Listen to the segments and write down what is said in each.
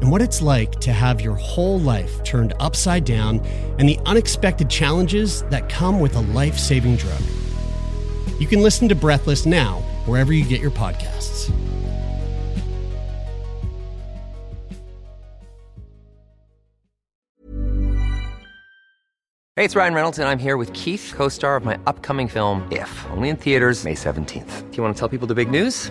and what it's like to have your whole life turned upside down and the unexpected challenges that come with a life saving drug. You can listen to Breathless now, wherever you get your podcasts. Hey, it's Ryan Reynolds, and I'm here with Keith, co star of my upcoming film, If, only in theaters, May 17th. Do you want to tell people the big news?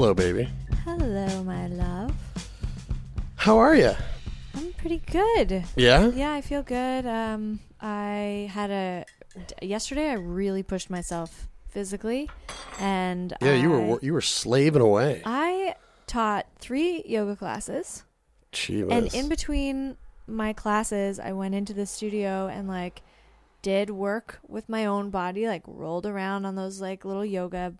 Hello, baby. Hello, my love. How are you? I'm pretty good. Yeah? Yeah, I feel good. Um, I had a yesterday. I really pushed myself physically, and Yeah, you I, were you were slaving away. I taught three yoga classes, Chivas. and in between my classes, I went into the studio and like did work with my own body, like rolled around on those like little yoga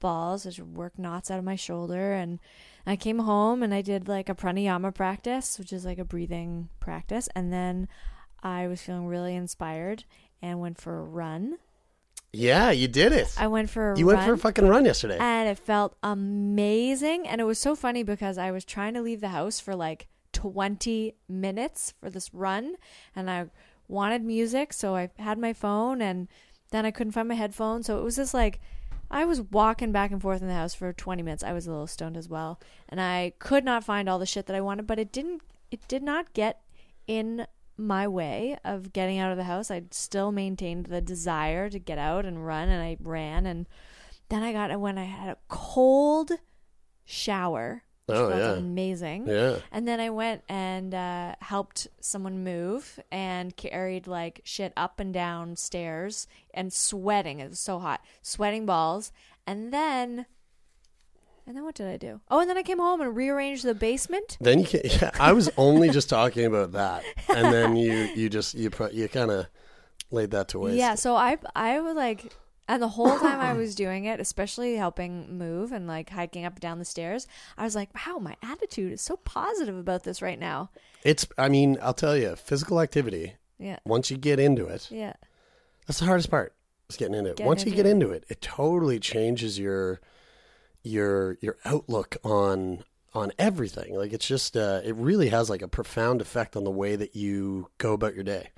balls, just work knots out of my shoulder, and I came home and I did like a pranayama practice, which is like a breathing practice, and then I was feeling really inspired and went for a run. yeah, you did it. I went for a you run went for a fucking run yesterday. and it felt amazing and it was so funny because I was trying to leave the house for like 20 minutes for this run and I wanted music so I had my phone and then I couldn't find my headphones so it was just like I was walking back and forth in the house for 20 minutes. I was a little stoned as well and I could not find all the shit that I wanted but it didn't it did not get in my way of getting out of the house. I still maintained the desire to get out and run and I ran and then I got when I had a cold shower. Which Oh, yeah. amazing. Yeah. And then I went and uh, helped someone move and carried like shit up and down stairs and sweating. It was so hot, sweating balls. And then, and then what did I do? Oh, and then I came home and rearranged the basement. Then you can, yeah, I was only just talking about that, and then you you just you you kind of laid that to waste. Yeah, so I I was like and the whole time I was doing it, especially helping move and like hiking up and down the stairs, I was like, wow, my attitude is so positive about this right now. It's. I mean, I'll tell you, physical activity. Yeah. Once you get into it, Yeah. that's the hardest part. Is getting into it. Getting Once you into get it. into it, it totally changes your your your outlook on on everything. Like it's just uh, it really has like a profound effect on the way that you go about your day.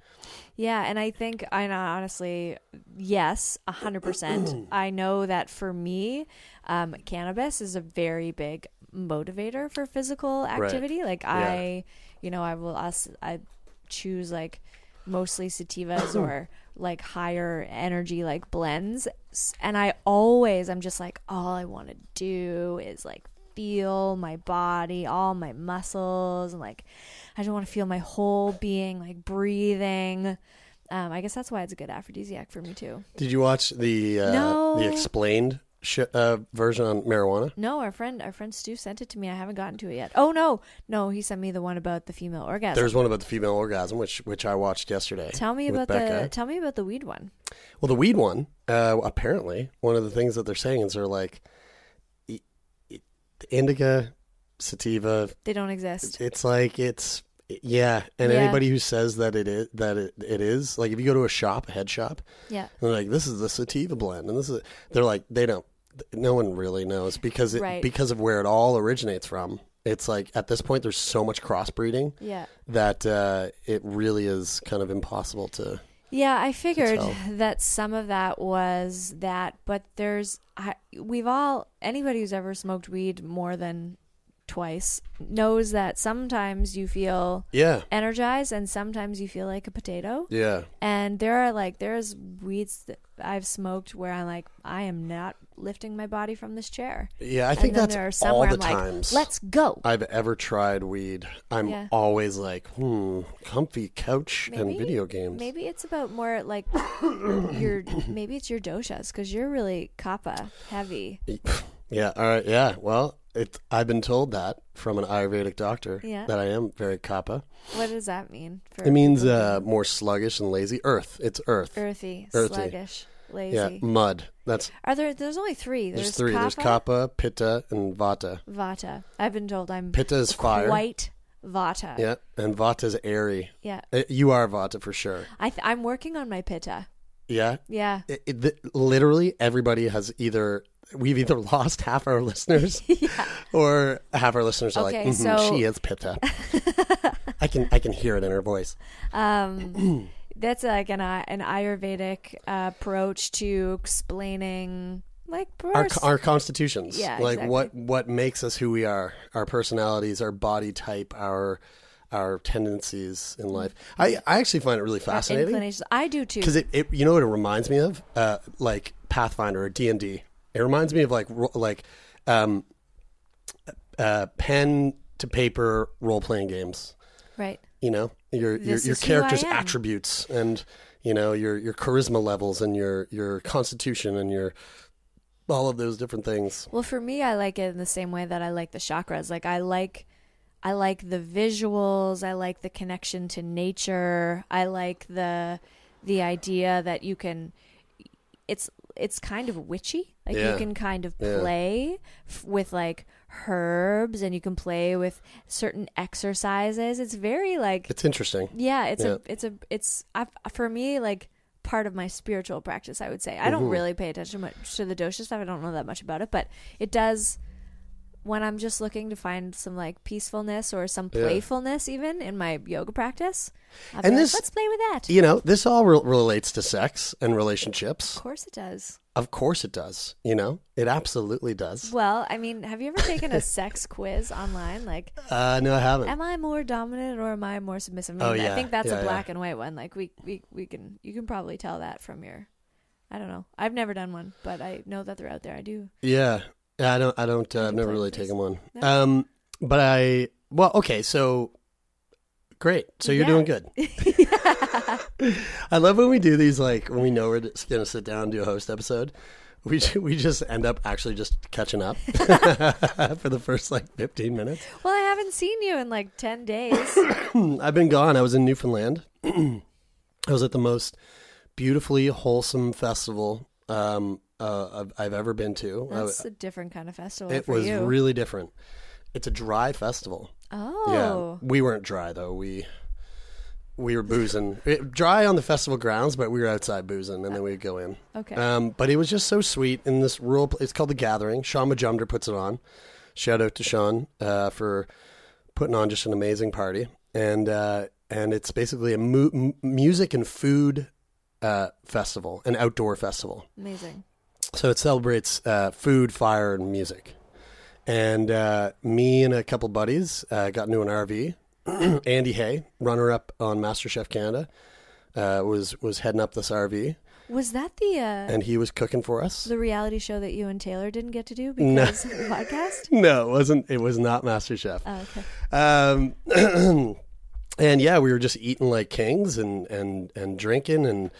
Yeah, and I think I honestly, yes, a hundred percent. I know that for me, um, cannabis is a very big motivator for physical activity. Like I, you know, I will us I choose like mostly sativas or like higher energy like blends, and I always I'm just like all I want to do is like feel my body, all my muscles, and like I just want to feel my whole being like breathing. Um, I guess that's why it's a good aphrodisiac for me too. Did you watch the uh, No. the explained sh- uh, version on marijuana? No, our friend, our friend Stu sent it to me. I haven't gotten to it yet. Oh no, no, he sent me the one about the female orgasm. There's one about the female orgasm, which which I watched yesterday. tell me about Becca. the tell me about the weed one. Well, the weed one, uh, apparently, one of the things that they're saying is they're like, indica, sativa. They don't exist. It's like it's yeah, and Yeah. anybody who says that it is that it, it is like if you go to a shop, a head shop, Yeah, and they're like, this is the sativa blend, and this is they're like they don't. No one really knows because it, Right. because of where it all originates from. It's like at this point, there's so much crossbreeding yeah, that uh, it really is kind of impossible to. yeah. I figured that some of that was that, but there's I, we've all anybody who's ever smoked weed more than twice knows that sometimes you feel Yeah, energized and sometimes you feel like a potato. yeah. And there are like there's weeds that I've smoked where I'm like I am not lifting my body from this chair. Yeah, I think that's there are some all where the I'm times like, let's go. I've ever tried weed. I'm Yeah. always like, hmm, comfy couch and video games. Maybe it's about more like your maybe it's your doshas because you're really kapha heavy. Yeah, all right, yeah. Well, it, I've been told that from an Ayurvedic doctor Yeah. that I am very kapha. What does that mean? For It means uh, more sluggish and lazy. Earth. It's earth. earthy, earthy. sluggish, lazy. Yeah, mud. That's Are there? There's only three. there's, There's, three. There's kapha, pitta, and vata. vata. I've been told I'm Pitta is fire. White vata. Yeah, and vata is airy. Yeah. Uh, You are vata for sure. I th- I'm working on my pitta. Yeah. Yeah. It, it, th- literally everybody has either we've either lost half our listeners or half our listeners are Okay, like "Mhm, so- she is pitta i can i can hear it in her voice. Um, that's like an uh, an Ayurvedic uh, approach to explaining like our our constitutions. Yeah, like exactly. what what makes us who we are our personalities our body type our our tendencies in life. I i actually find it really fascinating. I do too. because it, it you know what it reminds me of? Uh like pathfinder or d&d it reminds me of like like um uh pen to paper role-playing games right. you know your your, your is who I character's attributes and you know your your charisma levels and your your constitution and your all of those different things Well, for me, I like it in the same way that I like the chakras. Like I like, I like the visuals. I like the connection to nature. I like the, the idea that you can. It's it's kind of witchy. Like Yeah. you can kind of Yeah. play f- with like herbs, and you can play with certain exercises. It's very like it's interesting yeah, it's Yeah. a it's a it's I, for me like part of my spiritual practice. I would say I don't Mm-hmm. really pay attention much to the dosha stuff. I don't know that much about it, but it does when I'm just looking to find some like peacefulness or some Yeah. playfulness, even in my yoga practice. I'll And like, this- let's play with that. you know this all re- relates to sex and relationships Of course, it does. of course it does you know it absolutely does Well, I mean, have you ever taken a sex quiz online? Like, uh no i haven't am I more dominant or am I more submissive? I, Oh, yeah. I think that's Yeah, a yeah. black and white one. Like we, we we can you can probably tell that from your I don't know. I've never done one, but I know that they're out there. I do. yeah yeah i don't i don't uh, i've never really taken one No. um but i well okay so great so you're Yeah. doing good I love when we do these like when we know we're just gonna sit down and do a host episode. We we just end up actually just catching up for the first like fifteen minutes. Well, I haven't seen you in like 10 days. I've been gone. I was in Newfoundland. I was at the most beautifully wholesome festival um, uh, I've, ever been to. I- That's a different kind of festival it was you. really different. It's a dry festival. oh. Yeah, we weren't dry though. We we were boozing. It, dry on the festival grounds, but we were outside boozing, and then we'd go in. Okay. Um, but it was just so sweet in this rural. pl- It's called the Gathering. Shaun Majumder puts it on. Shout out to Shaun uh, for putting on just an amazing party. And uh, and it's basically a mu- music and food uh, festival, an outdoor festival. Amazing. So it celebrates uh, food, fire, and music. And uh, me and a couple buddies uh, got into an RV. Andy Hay, runner up on MasterChef Canada, uh, was was heading up this RV, Was that the uh, and he was cooking for us. the reality show that you and Taylor didn't get to do No. because of the podcast? No, it wasn't. It was not MasterChef. Oh, okay. Um, and yeah, we were just eating like kings and and and drinking and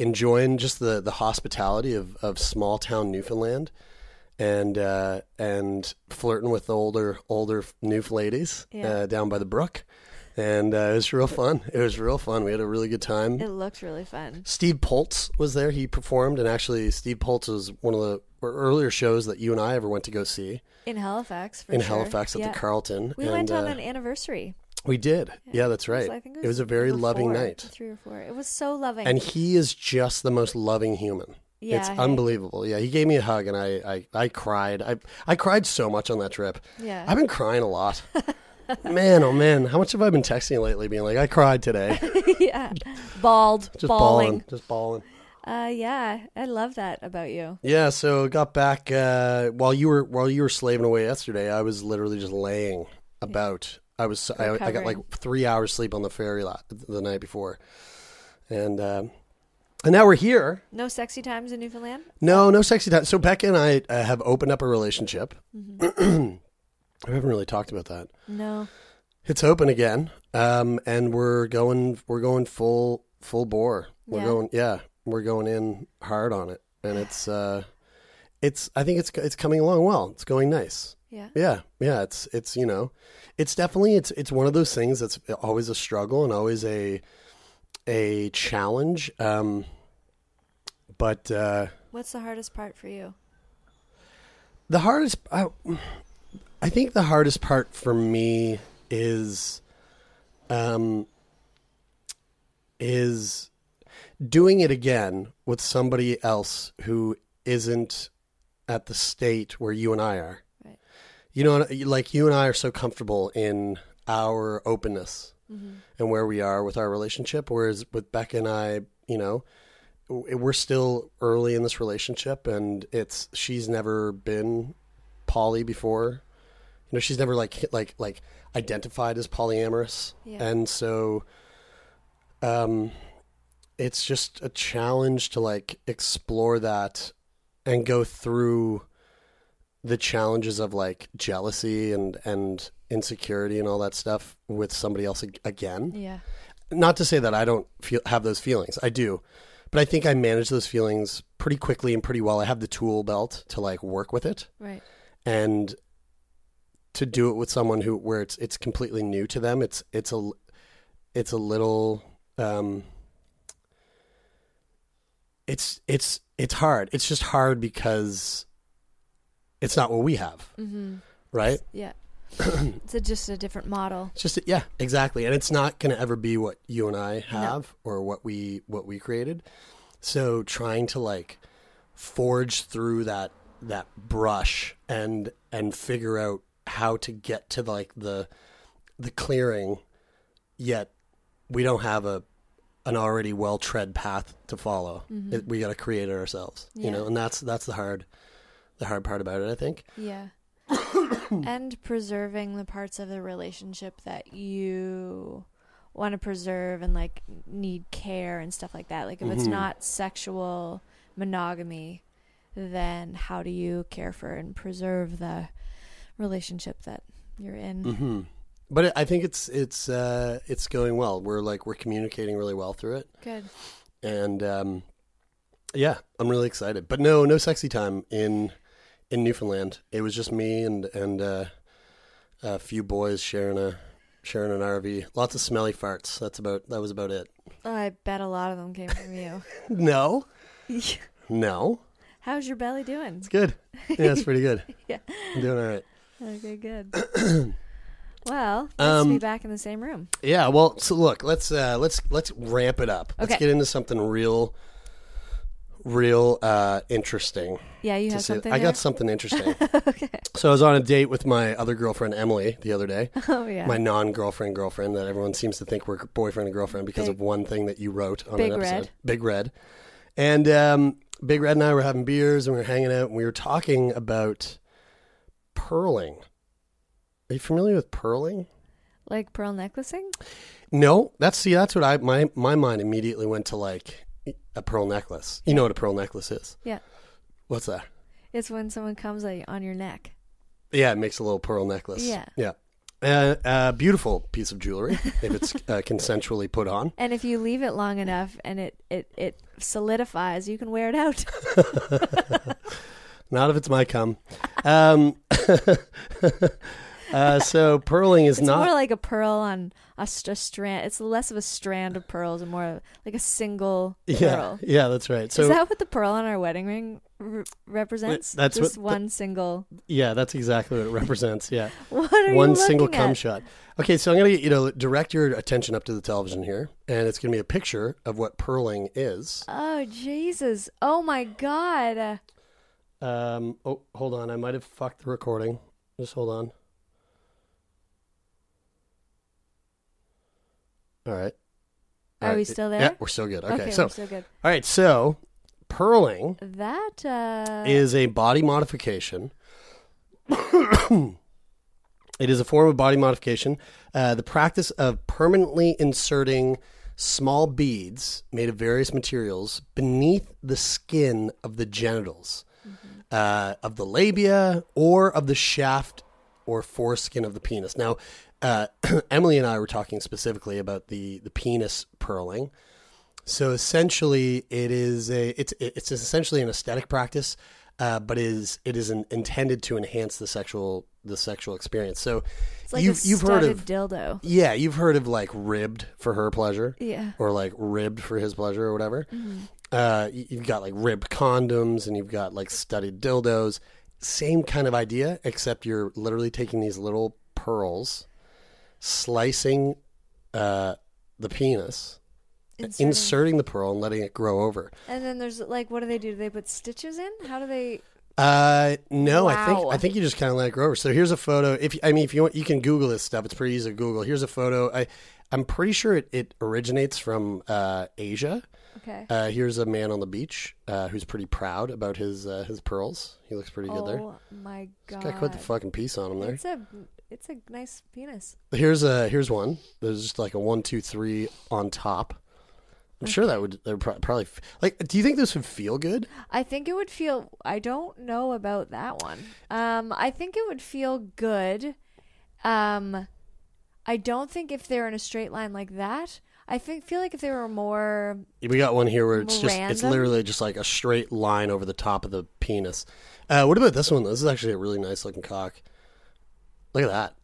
enjoying just the the hospitality of of small town Newfoundland, and uh, and flirting with the older older Newf ladies Yeah. uh, down by the brook, and uh, it was real fun. It was real fun. We had a really good time. It looked really fun. Steve Poltz was there. He performed, and actually, Steve Poltz was one of the earlier shows that you and I ever went to go see In Halifax, for in sure. Halifax at Yeah. the Carleton. We and, went on uh, an anniversary. We did. Yeah, that's It was- right. I think it was a very loving four, night. Three or four. It was so loving. And he is just the most loving human. Yeah, it's unbelievable. Yeah, he gave me a hug and I, I, I cried. I, I cried so much on that trip. Yeah. I've been crying a lot. man, oh man, how much have I been texting you lately being like, I cried today. yeah, bald, Just bawling. bawling. Just bawling. Uh, yeah, I love that about you. Yeah, so got back uh, while you were while you were slaving away yesterday. I was literally just laying about. I was I, I got like three hours sleep on the ferry lot the night before, and um, and now we're here. No sexy times in Newfoundland. No, no sexy times. So Becca and I uh, have opened up a relationship. Mm-hmm. I haven't really talked about that. No. It's open again, um, and we're going we're going full full bore. We're Yeah. going yeah, we're going in hard on it, and it's uh, it's I think it's it's coming along well. It's going nice. Yeah. Yeah, yeah. It's it's you know, it's definitely it's it's one of those things that's always a struggle and always a a challenge. Um, but uh, What's the hardest part for you? the hardest, I, I think the hardest part for me is, um, is doing it again with somebody else who isn't at the state where you and I are. You know, like you and I are so comfortable in our openness and where we are with our relationship, whereas with Becca and I, you know, we're still early in this relationship, and it's she's never been poly before. You know, she's never like like like identified as polyamorous, Yeah. and so, um, it's just a challenge to like explore that and go through the challenges of like jealousy and and insecurity and all that stuff with somebody else ag- again Yeah. not to say that I don't feel have those feelings. I do. But I think I manage those feelings pretty quickly and pretty well. I have the tool belt to like work with it Right. and to do it with someone who where it's it's completely new to them. It's it's a it's a little um it's it's it's hard. It's just hard because it's not what we have. Mm-hmm. Right? Yeah. it's a, just a different model. It's just yeah, exactly, and it's not going to ever be what you and I have or what we what we created. So trying to like forge through that that brush and and figure out how to get to like the the clearing, yet we don't have a an already well tread path to follow. It, we got to create it ourselves, you know, and that's that's the hard the hard part about it. I think. Yeah. and preserving the parts of the relationship that you want to preserve and like need care and stuff like that. Like if it's Mhm. not sexual monogamy, then how do you care for and preserve the relationship that you're in? hmm But it, I think it's it's uh, it's going well. We're like we're communicating really well through it, Good. and um, yeah, I'm really excited. But no, no sexy time in in Newfoundland. It was just me and and uh, a few boys sharing a sharing an RV. Lots of smelly farts. That's about that was about it. Oh, I bet a lot of them came from you. No, no, How's your belly doing? it's good. Yeah, it's pretty good. Yeah. I'm doing all right. Okay, good. well, nice to be Um, back in the same room. Yeah, well, so look, let's uh, let's let's ramp it up. Okay. Let's get into something real, real uh, interesting. Yeah, you have say- something. I there? got something interesting. okay. So I was on a date with my other girlfriend Emily the other day. Oh yeah. My non-girlfriend girlfriend that everyone seems to think we're boyfriend and girlfriend because Big- of one thing that you wrote on Big an episode. Red. Big Red. And um, Big Red and I were having beers and we were hanging out and we were talking about pearling. Are you familiar with pearling? like pearl necklacing. No, that's see, that's what I my my mind immediately went to like a pearl necklace. You know what a pearl necklace is? Yeah. What's that? It's when someone comes on on your neck. Yeah, it makes a little pearl necklace. Yeah. yeah. Uh, uh, beautiful piece of jewelry if it's uh, consensually put on. And if you leave it long enough and it, it, it solidifies, you can wear it out. Not if it's my cum. Um, uh, so pearling is it's not. more like a pearl on a, st- a strand. It's less of a strand of pearls and more like a single yeah, pearl. yeah, that's right. So Is that what the pearl on our wedding ring r- represents? That's Just what the- one single. yeah, that's exactly what it represents. Yeah, What are one single looking cum at? shot. Okay, so I'm gonna you know direct your attention up to the television here, and it's gonna be a picture of what pearling is. Oh Jesus! Oh my God! Um, oh, hold on, I might have fucked the recording. Just hold on. All right. All Are right. we still there? Yeah, we're still good. Okay, so we're so good. all right, so pearling That uh, is a body modification. it is a form of body modification. Uh, the practice of permanently inserting small beads made of various materials beneath the skin of the genitals, uh, of the labia, or of the shaft or foreskin of the penis. Now, uh, Emily and I were talking specifically about the, the penis pearling. So essentially, it is a it's it's essentially an aesthetic practice, uh, but it is it is an, intended to enhance the sexual the sexual experience. So it's like you've a you've heard of dildo. yeah you've heard of like ribbed for her pleasure Yeah. or like ribbed for his pleasure or whatever. Uh, you've got like ribbed condoms and you've got like studded dildos. Same kind of idea, except you're literally taking these little pearls, slicing uh, the penis, Inserting. inserting the pearl, and letting it grow over. And then there's like, what do they do? Do they put stitches in? How do they? Uh, no, I think I think you just kind of let it grow over. So here's a photo. If I mean, if you want, you can Google this stuff. It's pretty easy to Google. Here's a photo. I I'm pretty sure it, it originates from uh, Asia. Okay. Uh, here's a man on the beach uh, who's pretty proud about his uh, his pearls. He looks pretty good there. oh my god! got quite the fucking piece on him there. It's a it's a nice penis. Here's a here's one. There's just like a one, two, three on top. I'm sure that would that would probably like. Do you think this would feel good? I think it would feel. I don't know about that one. Um, I think it would feel good. Um, I don't think if they're in a straight line like that. I think feel like if they were more. We got one here where it's just it's literally just like a straight line over the top of the penis. Uh, what about this one? This is actually a really nice looking cock. Look at that.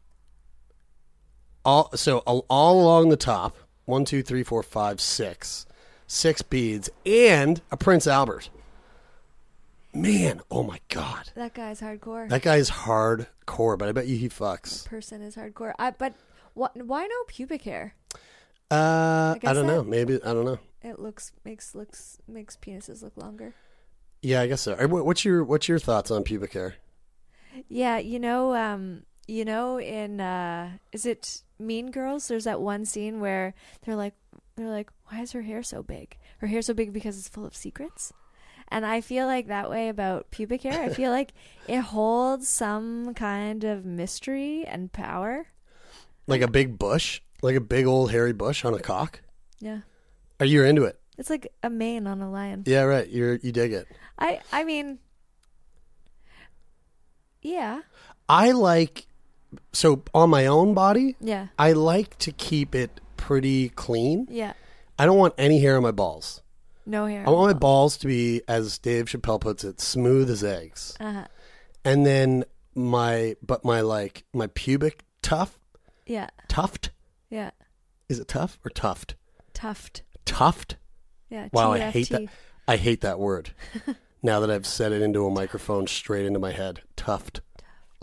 All so all, along the top, one, two, three, four, five, six, six beads, and a Prince Albert. Man, oh my god, That guy's hardcore. that guy's hardcore. But I bet you he fucks. person is hardcore. I but what? Why no pubic hair? Uh, I, guess don't know. Maybe I don't know. It looks makes looks makes penises look longer. Yeah, I guess so. What's your what's your thoughts on pubic hair? Yeah, you know, um, you know, in uh, is it Mean Girls? There's that one scene where they're like, they're like, why is her hair so big? Her hair so big because it's full of secrets. And I feel like that way about pubic hair. I feel like it holds some kind of mystery and power. Like a big bush, like a big old hairy bush on a cock. Yeah, Are you into it? it's like a mane on a lion. Yeah, right. You're you dig it. I I mean, yeah, I like so on my own body. yeah, I like to keep it pretty clean. yeah. I don't want any hair on my balls. No hair. I want my balls to be, as Dave Chappelle puts it, smooth as eggs. Uh-huh. And then my, but my like my pubic tuft, Yeah, tuft. yeah. Is it tough or tuft? Tuft. Tuft. Yeah. Wow, I hate that. I hate that word. now that I've said it into a microphone straight into my head, tuft.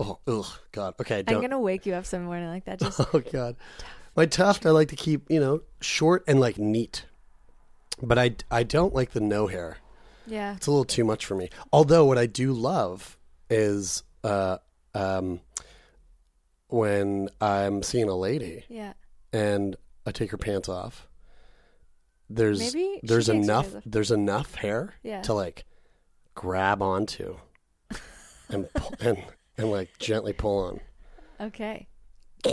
Oh, ugh, God. Okay, I'm gonna wake you up some morning like that. Just Oh God, my tuft I like to keep you know short and like neat, but I I don't like the no hair. Yeah. It's a little too much for me. Although what I do love is uh, um, when I'm seeing a lady Yeah. and I take her pants off. There's Maybe there's enough there's enough hair Yeah. to like grab onto and pull, and and like gently pull on. Okay.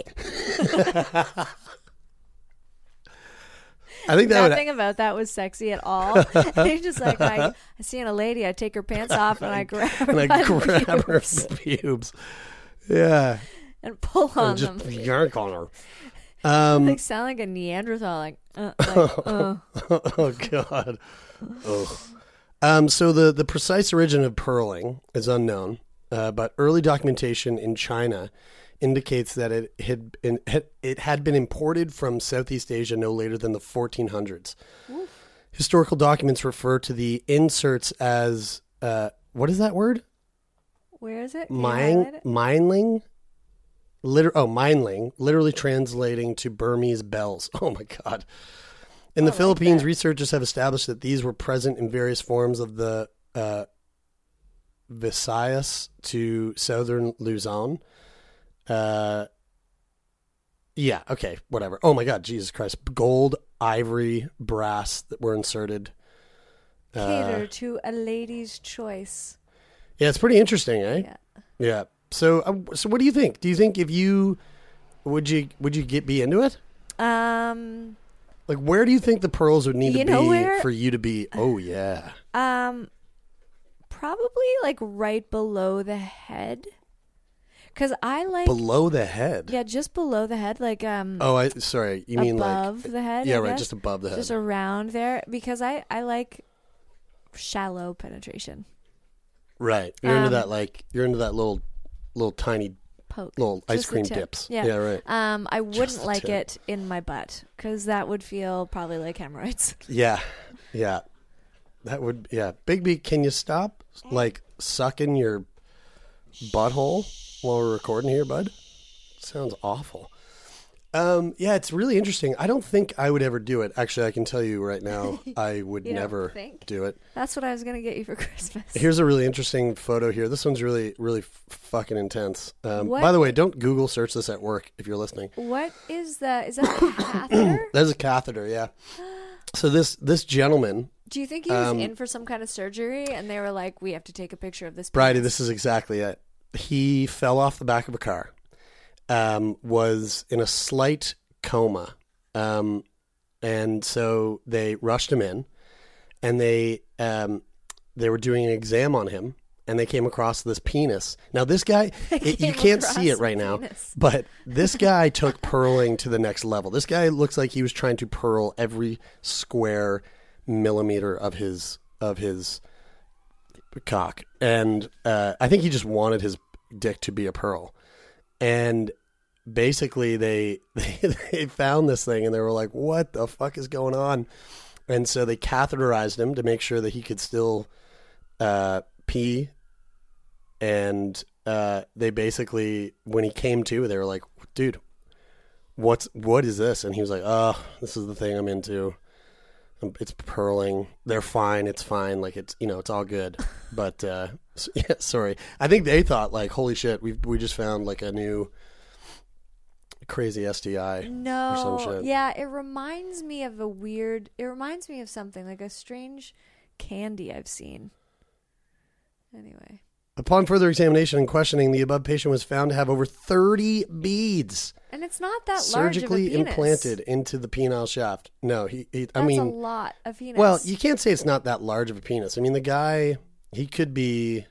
I think that would Nothing about that was sexy at all. It's just like I, I see a lady, I take her pants off and I grab her and I grab her pubes pubes. Yeah. and pull on and just them. yank on her. Um, Like sound like a Neanderthal. Like, uh, like uh. oh God. Ugh. Um, so the the precise origin of pearling is unknown, uh, but early documentation in China indicates that it had been, it had been imported from Southeast Asia no later than the 1400s. Historical documents refer to the inserts as uh, what is that word? Where is it? Mine, mineling. Liter- oh, mineling, literally translating to Burmese bells. Oh my god! In the like Philippines, that. researchers have established that these were present in various forms of the uh, Visayas to southern Luzon. Uh, yeah. Okay. Whatever. Oh my god! Jesus Christ! Gold, ivory, brass that were inserted. Uh, Cater to a lady's choice. Yeah, it's pretty interesting, eh? Yeah. Yeah. So, uh, so what do you think? Do you think if you would you would you get be into it? Um, Like, where do you think the pearls would need to be where? for you to be? Oh yeah, um, probably like right below the head, because I like below the head. yeah, just below the head, like um, Oh, I sorry. You mean like above like the head. Yeah, I right, guess. just above the head. just around there, because I I like shallow penetration. right. You're into um, that like you're into that little little tiny Poke little ice cream dips. Yeah. Yeah, right. Um, I wouldn't like tip. it in my butt because that would feel probably like hemorrhoids. Yeah, yeah. That would yeah. Bigby, can you stop like sucking your butthole while we're recording here, bud? Sounds awful. Um, yeah, it's really interesting. I don't think I would ever do it. Actually, I can tell you right now, I would You don't never think? do it. That's what I was gonna get you for Christmas. Here's a really interesting photo here. This one's really, really f- fucking intense. Um, What- by the way, don't Google search this at work if you're listening. What is that? Is that a catheter? There's a catheter, yeah. So this this gentleman, Do you think he was Um, in for some kind of surgery and they were like, "We have to take a picture of this"? Bridie, penis"? this is exactly it. He fell off the back of a car, um, was in a slight coma, um, and so they rushed him in, and they um, they were doing an exam on him, and they came across this penis. Now this guy, it, you can't see it right now, penis. but this guy took pearling to the next level. This guy looks like he was trying to pearl every square millimeter of his of his cock, and uh, I think he just wanted his dick to be a pearl. And basically, they, they they found this thing, and they were like, "What the fuck is going on?" And so they catheterized him to make sure that he could still uh, pee. And uh, they basically, when he came to, they were like, "Dude, what's what is this?" And he was like, "Oh, this is the thing I'm into." It's pearling. They're fine. It's fine. Like it's you know it's all good. But uh, yeah, sorry. I think they thought like, holy shit, we we just found like a new crazy STI No, shit. yeah, it reminds me of a weird. It reminds me of something like a strange candy I've seen. Anyway, Upon further examination and questioning, the above patient was found to have over 30 beads and it's not that surgically large of a penis. implanted into the penile shaft. No, he. he I That's mean, a lot of penis. Well, you can't say it's not that large of a penis. I mean, the guy, he could be,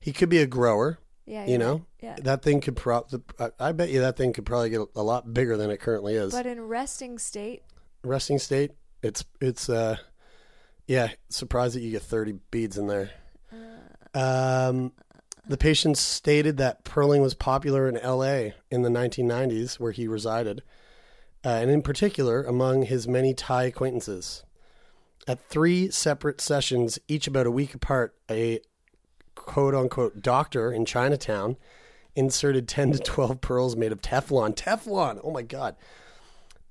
he could be a grower. yeah, You know, yeah. that thing could probably. I bet you that thing could probably get a lot bigger than it currently is. But in resting state, Resting state, it's it's uh, yeah. Surprised that you get thirty beads in there. Um, the patient stated that pearling was popular in L.A. in the 1990s, where he resided, uh, and in particular among his many Thai acquaintances. At three separate sessions, each about a week apart, a quote unquote doctor in Chinatown inserted 10 to 12 pearls made of Teflon. Teflon! Oh my God.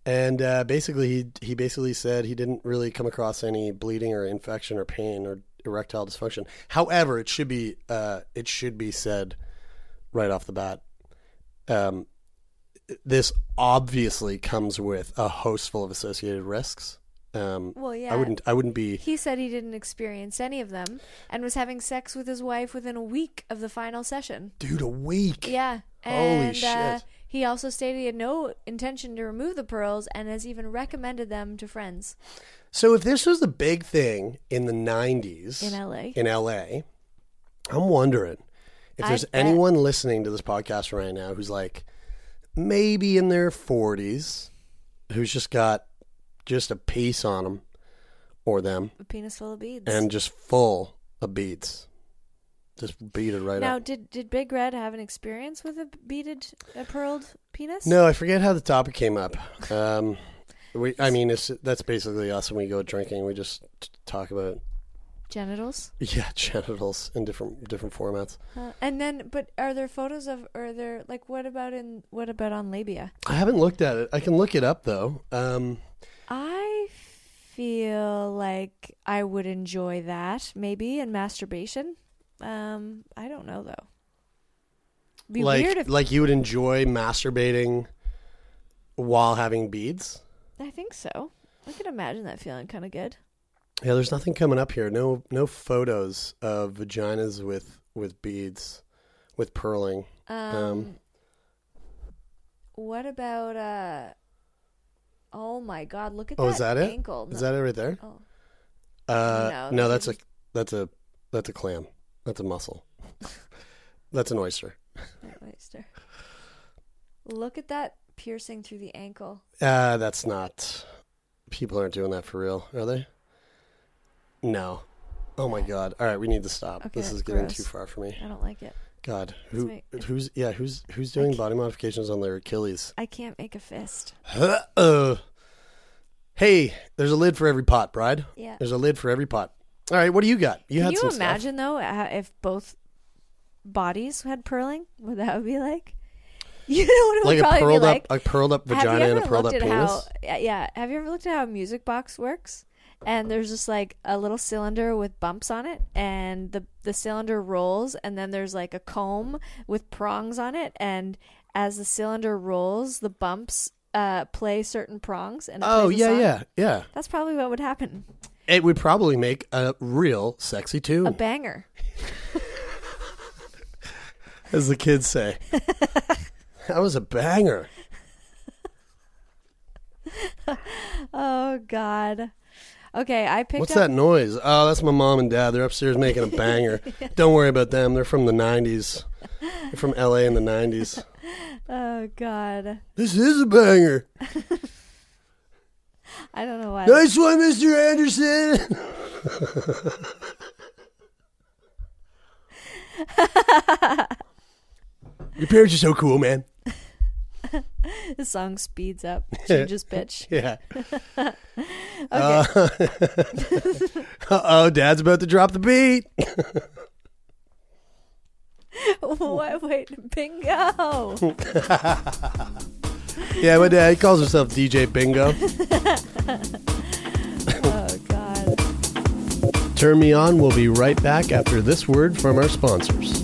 And uh, basically, he, he basically said he didn't really come across any bleeding or infection or pain or erectile dysfunction. However, it should be uh, it should be said right off the bat. Um, this obviously comes with a host full of associated risks. Um, Well, yeah. I wouldn't. I wouldn't be. He said he didn't experience any of them and was having sex with his wife within a week of the final session. Dude, a week. Yeah. Holy And, Uh, shit. he also stated he had no intention to remove the pearls and has even recommended them to friends. So if this was the big thing in the '90s In LA. in LA, I'm wondering if I there's bet. anyone listening to this podcast right now who's like maybe in their 40s, who's just got just a piece on them or them, A penis full of beads. and just full of beads, just beaded right now, up. did did Big Red have an experience with a beaded, a pearled penis? No, I forget how the topic came up. Um, we, I mean, it's that's basically us when we go drinking. We just talk about genitals. yeah genitals in different different formats. Uh, and then, but are there photos of? Are there like what about in what about on labia? I haven't looked at it. I can look it up though. Um, I feel like I would enjoy that maybe in masturbation. Um, I don't know though. Be like weird if like you would enjoy masturbating while having beads. I think so. I could imagine that feeling kind of good. Yeah, there's nothing coming up here. No no photos of vaginas with with beads with pearling. Um, what about uh? Oh my God! Look at oh, that is that it? ankle. Is No- that it right there? Oh, Uh, No, no, that's a that's a that's a clam. That's a mussel. that's an oyster. wait, wait. Look at that piercing through the ankle. Uh, that's not. People aren't doing that for real, are they? No. Oh my god! All right, we need to stop. Okay, this is getting gross. too far for me. I don't like it. God, who make- who's yeah who's who's doing body modifications on their Achilles? I can't make a fist. Uh, hey, there's a lid for every pot, bride. Yeah. There's a lid for every pot. All right, what do you got? You Can had you some stuff. imagine though if both bodies had pearling? What that would be like? You know what it like would a probably be like? up a curled up vagina and a curled up penis. How, yeah. Have you ever looked at how a music box works? And there's just like a little cylinder with bumps on it, and the the cylinder rolls, and then there's like a comb with prongs on it, and as the cylinder rolls, the bumps uh, play certain prongs. And Oh yeah, song. yeah, yeah. That's probably what would happen. It would probably make a real sexy tune, A banger. as the kids say. that was a banger. Oh God. Okay, I picked What's up. that noise? Oh, that's my mom and dad. They're upstairs making a banger. Don't worry about them. They're from the '90s. They're from LA in the '90s. Oh God. This is a banger. I don't know why. Nice one, Mr. Anderson. Your parents are so cool, man. the song speeds up, changes pitch. Yeah. Uh, oh, Dad's about to drop the beat. what? Wait, bingo. Yeah, my dad he calls himself DJ Bingo. oh God. Turn me on. We'll be right back after this word from our sponsors.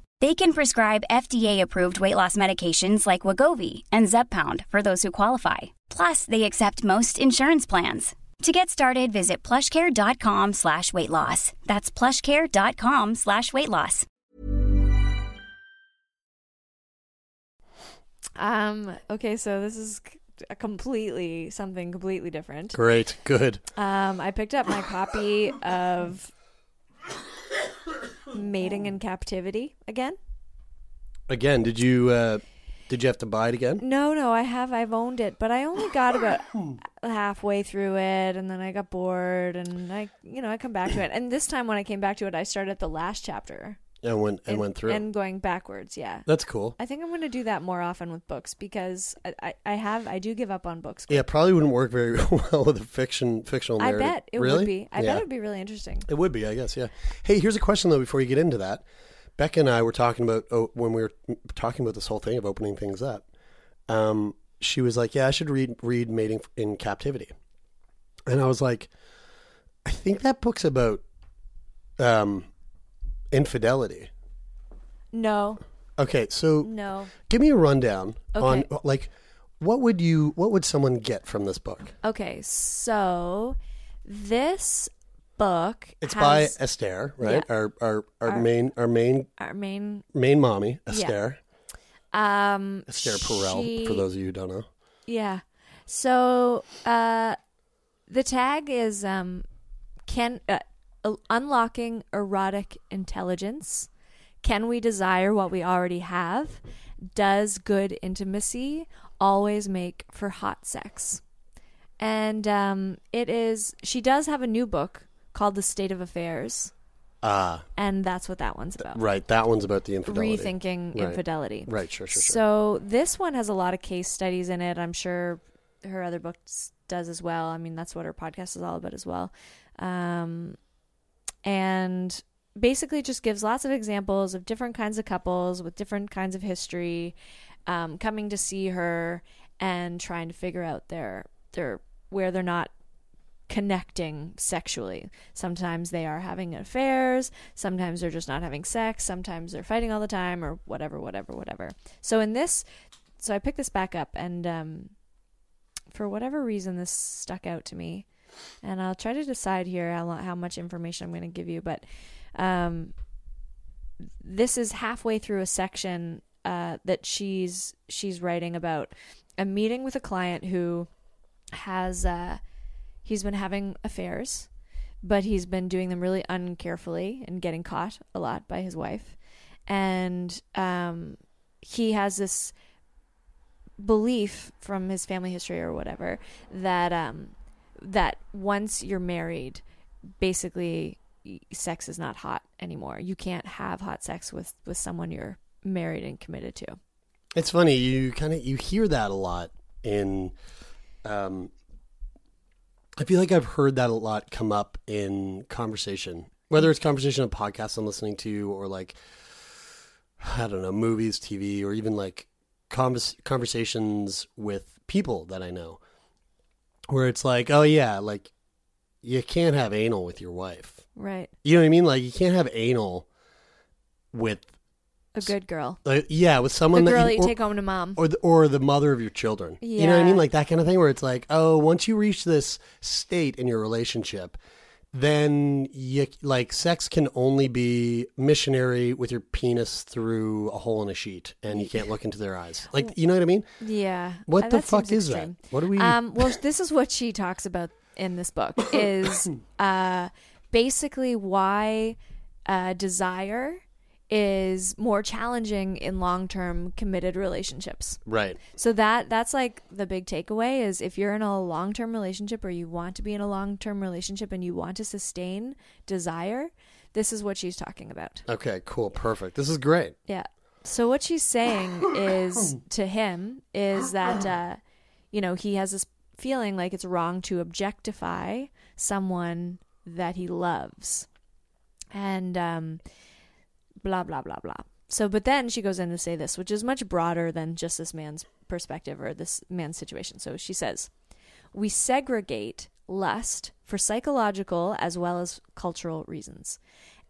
They can prescribe FDA-approved weight loss medications like Wegovy and Zepbound for those who qualify. Plus, they accept most insurance plans. To get started, visit plushcare.com slash weight loss. That's plushcare.com slash weight loss. Um. Okay, so this is c- a completely something completely different. Great, good. Um, I picked up my copy of Mating in Captivity again. Again, did you uh, did you have to buy it again? No, no, I have. I've owned it, but I only got about halfway through it, and then I got bored, and I, you know, I come back to it. And this time, when I came back to it, I started at the last chapter And went and, went through. and going backwards. Yeah, That's cool. I think I'm going to do that more often with books because I, I, I have I do give up on books. Yeah, probably wouldn't work very well with a fiction fictional I bet it really? would be. I yeah. bet it would be really interesting. It would be, I guess. Yeah. Hey, here's a question though. Before you get into that, Becca and I were talking about oh, when we were talking about this whole thing of opening things up. Um, she was like, "Yeah, I should read read Mating in Captivity," and I was like, "I think that book's about um, infidelity." No, Okay, so no. give me a rundown on like what would you what would someone get from this book? Okay, so this book It's by has Esther, right? Yeah. Our, our our Our- main our main our main main mommy, Esther. um Esther Perel, she- for those of you who don't know. Yeah. So uh the tag is um can uh, unlocking erotic intelligence. Can we desire what we already have? Does good intimacy always make for hot sex? And um it is she does have a new book called The State of Affairs Ah, and that's what that one's about. right. That one's about the infidelity. Rethinking Right. infidelity. Right, sure, sure, sure. So this one has a lot of case studies in it. I'm sure her other books does as well. I mean, that's what her podcast is all about as well. Um, and basically just gives lots of examples of different kinds of couples with different kinds of history um, coming to see her and trying to figure out their their where they're not connecting sexually. Sometimes they are having affairs, sometimes they're just not having sex, sometimes they're fighting all the time or whatever, whatever, whatever. So in this so I picked this back up and um for whatever reason this stuck out to me. And I'll try to decide here how how much information I'm going to give you, but um this is halfway through a section uh, that she's she's writing about a meeting with a client who has uh, he's been having affairs, but he's been doing them really uncarefully and getting caught a lot by his wife, and um, he has this belief from his family history or whatever that um, that once you're married, basically sex is not hot anymore. You can't have hot sex with with someone you're married and committed to. It's funny you kind of you hear that a lot in. Um, I feel like I've heard that a lot come up in conversation, whether it's conversation on podcasts I'm listening to, or like I don't know movies, TV, or even like convers- conversations with people that I know, where it's like, oh yeah, like you can't have anal with your wife. Right. You know what I mean? Like you can't have anal with A good girl. uh, yeah, with someone the girl that you, you take home to mom. or the, or the mother of your children. You know what I mean? Like that kind of thing where it's like, oh, once you reach this state in your relationship, then you like sex can only be missionary with your penis through a hole in a sheet and you can't look into their eyes. Like, you know what I mean? Yeah. What Uh, the fuck is extreme. that? What do we Um, well, this is what she talks about in this book is uh, basically why uh, desire is more challenging in long-term committed relationships. Right. So that that's like the big takeaway is if you're in a long-term relationship or you want to be in a long-term relationship and you want to sustain desire, this is what she's talking about. Okay, cool. Perfect. This is great. Yeah. So what she's saying is to him is that uh, you know he has this feeling like it's wrong to objectify someone that he loves, and um, blah blah blah blah. So, but then she goes in to say this, which is much broader than just this man's perspective or this man's situation. So she says, "We segregate lust for psychological as well as cultural reasons."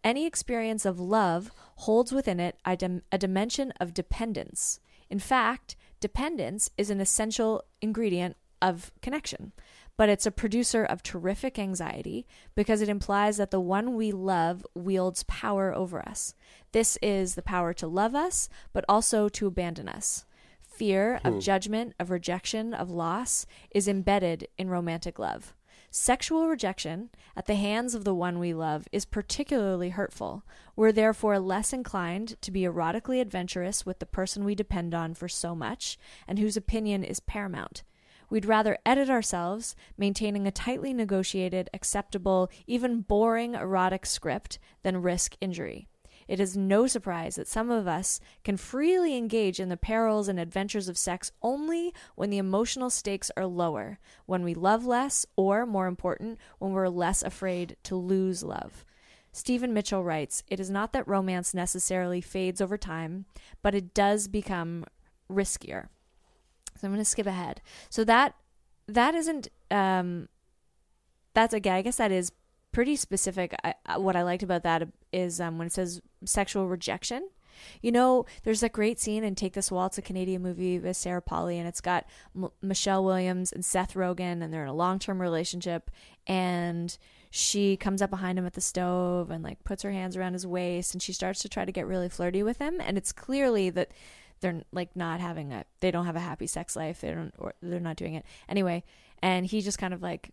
Any experience of love holds within it a, dim- a dimension of dependence. In fact, dependence is an essential ingredient of connection, but it's a producer of terrific anxiety because it implies that the one we love wields power over us. This is the power to love us, but also to abandon us. Fear of hmm. judgment, of rejection, of loss is embedded in romantic love. Sexual rejection at the hands of the one we love is particularly hurtful. We're therefore less inclined to be erotically adventurous with the person we depend on for so much and whose opinion is paramount. We'd rather edit ourselves, maintaining a tightly negotiated, acceptable, even boring erotic script, than risk injury. It is no surprise that some of us can freely engage in the perils and adventures of sex only when the emotional stakes are lower, when we love less, or, more important, when we're less afraid to lose love. Stephen Mitchell writes It is not that romance necessarily fades over time, but it does become riskier. So I'm going to skip ahead. So that that isn't um that's again I guess that is pretty specific. I, what I liked about that is um when it says sexual rejection. You know, there's that great scene in Take This Waltz, a Canadian movie with Sarah Polley, and it's got M- Michelle Williams and Seth Rogen, and they're in a long term relationship. And she comes up behind him at the stove and like puts her hands around his waist, and she starts to try to get really flirty with him. And it's clearly that they're like not having a they don't have a happy sex life. They don't or they're not doing it anyway. And he just kind of like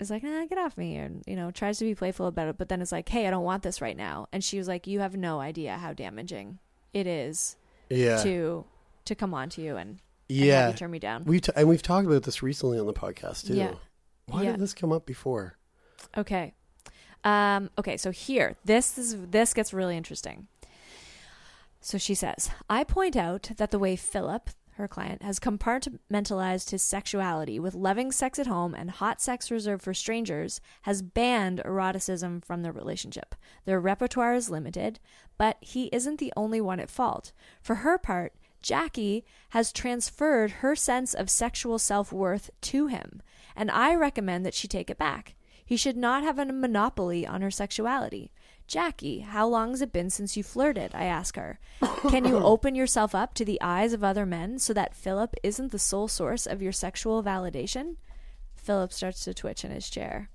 is like, nah, get off me, and you know, tries to be playful about it, but then it's like, hey, I don't want this right now. And she was like, you have no idea how damaging it is Yeah. to to come on to you and, and yeah. you turn me down. We t- and we've talked about this recently on the podcast too. Yeah. Why Yeah. did this come up before? Okay. Um, okay, so here, this is this gets really interesting. So she says, I point out that the way Philip, her client, has compartmentalized his sexuality with loving sex at home and hot sex reserved for strangers has banned eroticism from their relationship. Their repertoire is limited, but he isn't the only one at fault. For her part, Jackie has transferred her sense of sexual self worth to him, and I recommend that she take it back. He should not have a monopoly on her sexuality. Jackie, how long has it been since you flirted? I ask her. Can you open yourself up to the eyes of other men so that Philip isn't the sole source of your sexual validation? Philip starts to twitch in his chair.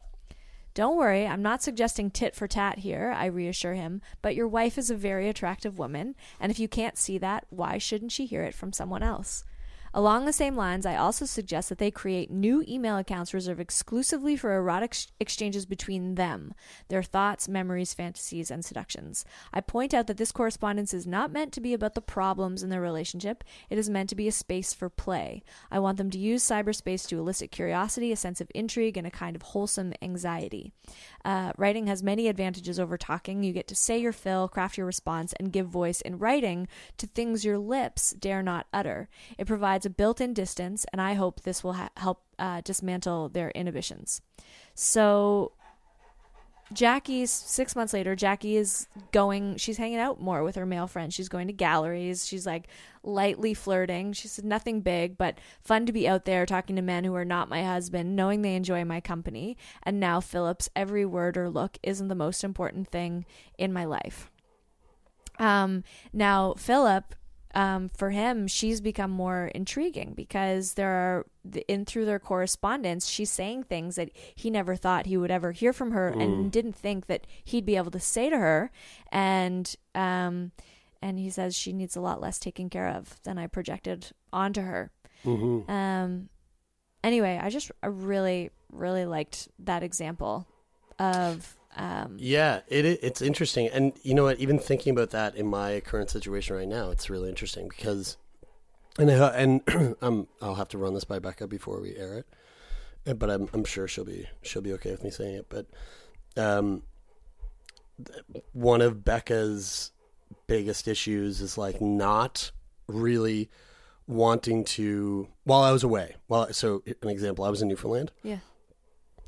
Don't worry, I'm not suggesting tit for tat here, I reassure him, but your wife is a very attractive woman, and if you can't see that, why shouldn't she hear it from someone else? Along the same lines, I also suggest that they create new email accounts reserved exclusively for erotic sh- exchanges between them, their thoughts, memories, fantasies, and seductions. I point out that this correspondence is not meant to be about the problems in their relationship, it is meant to be a space for play. I want them to use cyberspace to elicit curiosity, a sense of intrigue, and a kind of wholesome anxiety. Uh, writing has many advantages over talking. You get to say your fill, craft your response, and give voice in writing to things your lips dare not utter. It provides a built in distance, and I hope this will ha- help uh, dismantle their inhibitions. So, Jackie's six months later, Jackie is going, she's hanging out more with her male friends. She's going to galleries. She's like lightly flirting. She said nothing big, but fun to be out there talking to men who are not my husband, knowing they enjoy my company. And now Philip's every word or look isn't the most important thing in my life. Um, now Philip, um, for him, she's become more intriguing because there are in through their correspondence, she's saying things that he never thought he would ever hear from her, and didn't think that he'd be able to say to her, and um, and he says she needs a lot less taken care of than I projected onto her. Um, anyway, I just I really really liked that example of um, Yeah, it it's interesting, and you know what? Even thinking about that in my current situation right now, it's really interesting because, and I, and um, I'll have to run this by Becca before we air it, uh, but I'm I'm sure she'll be she'll be okay with me saying it. But um, one of Becca's biggest issues is like not really wanting to. While I was away, well, so an example, I was in Newfoundland yeah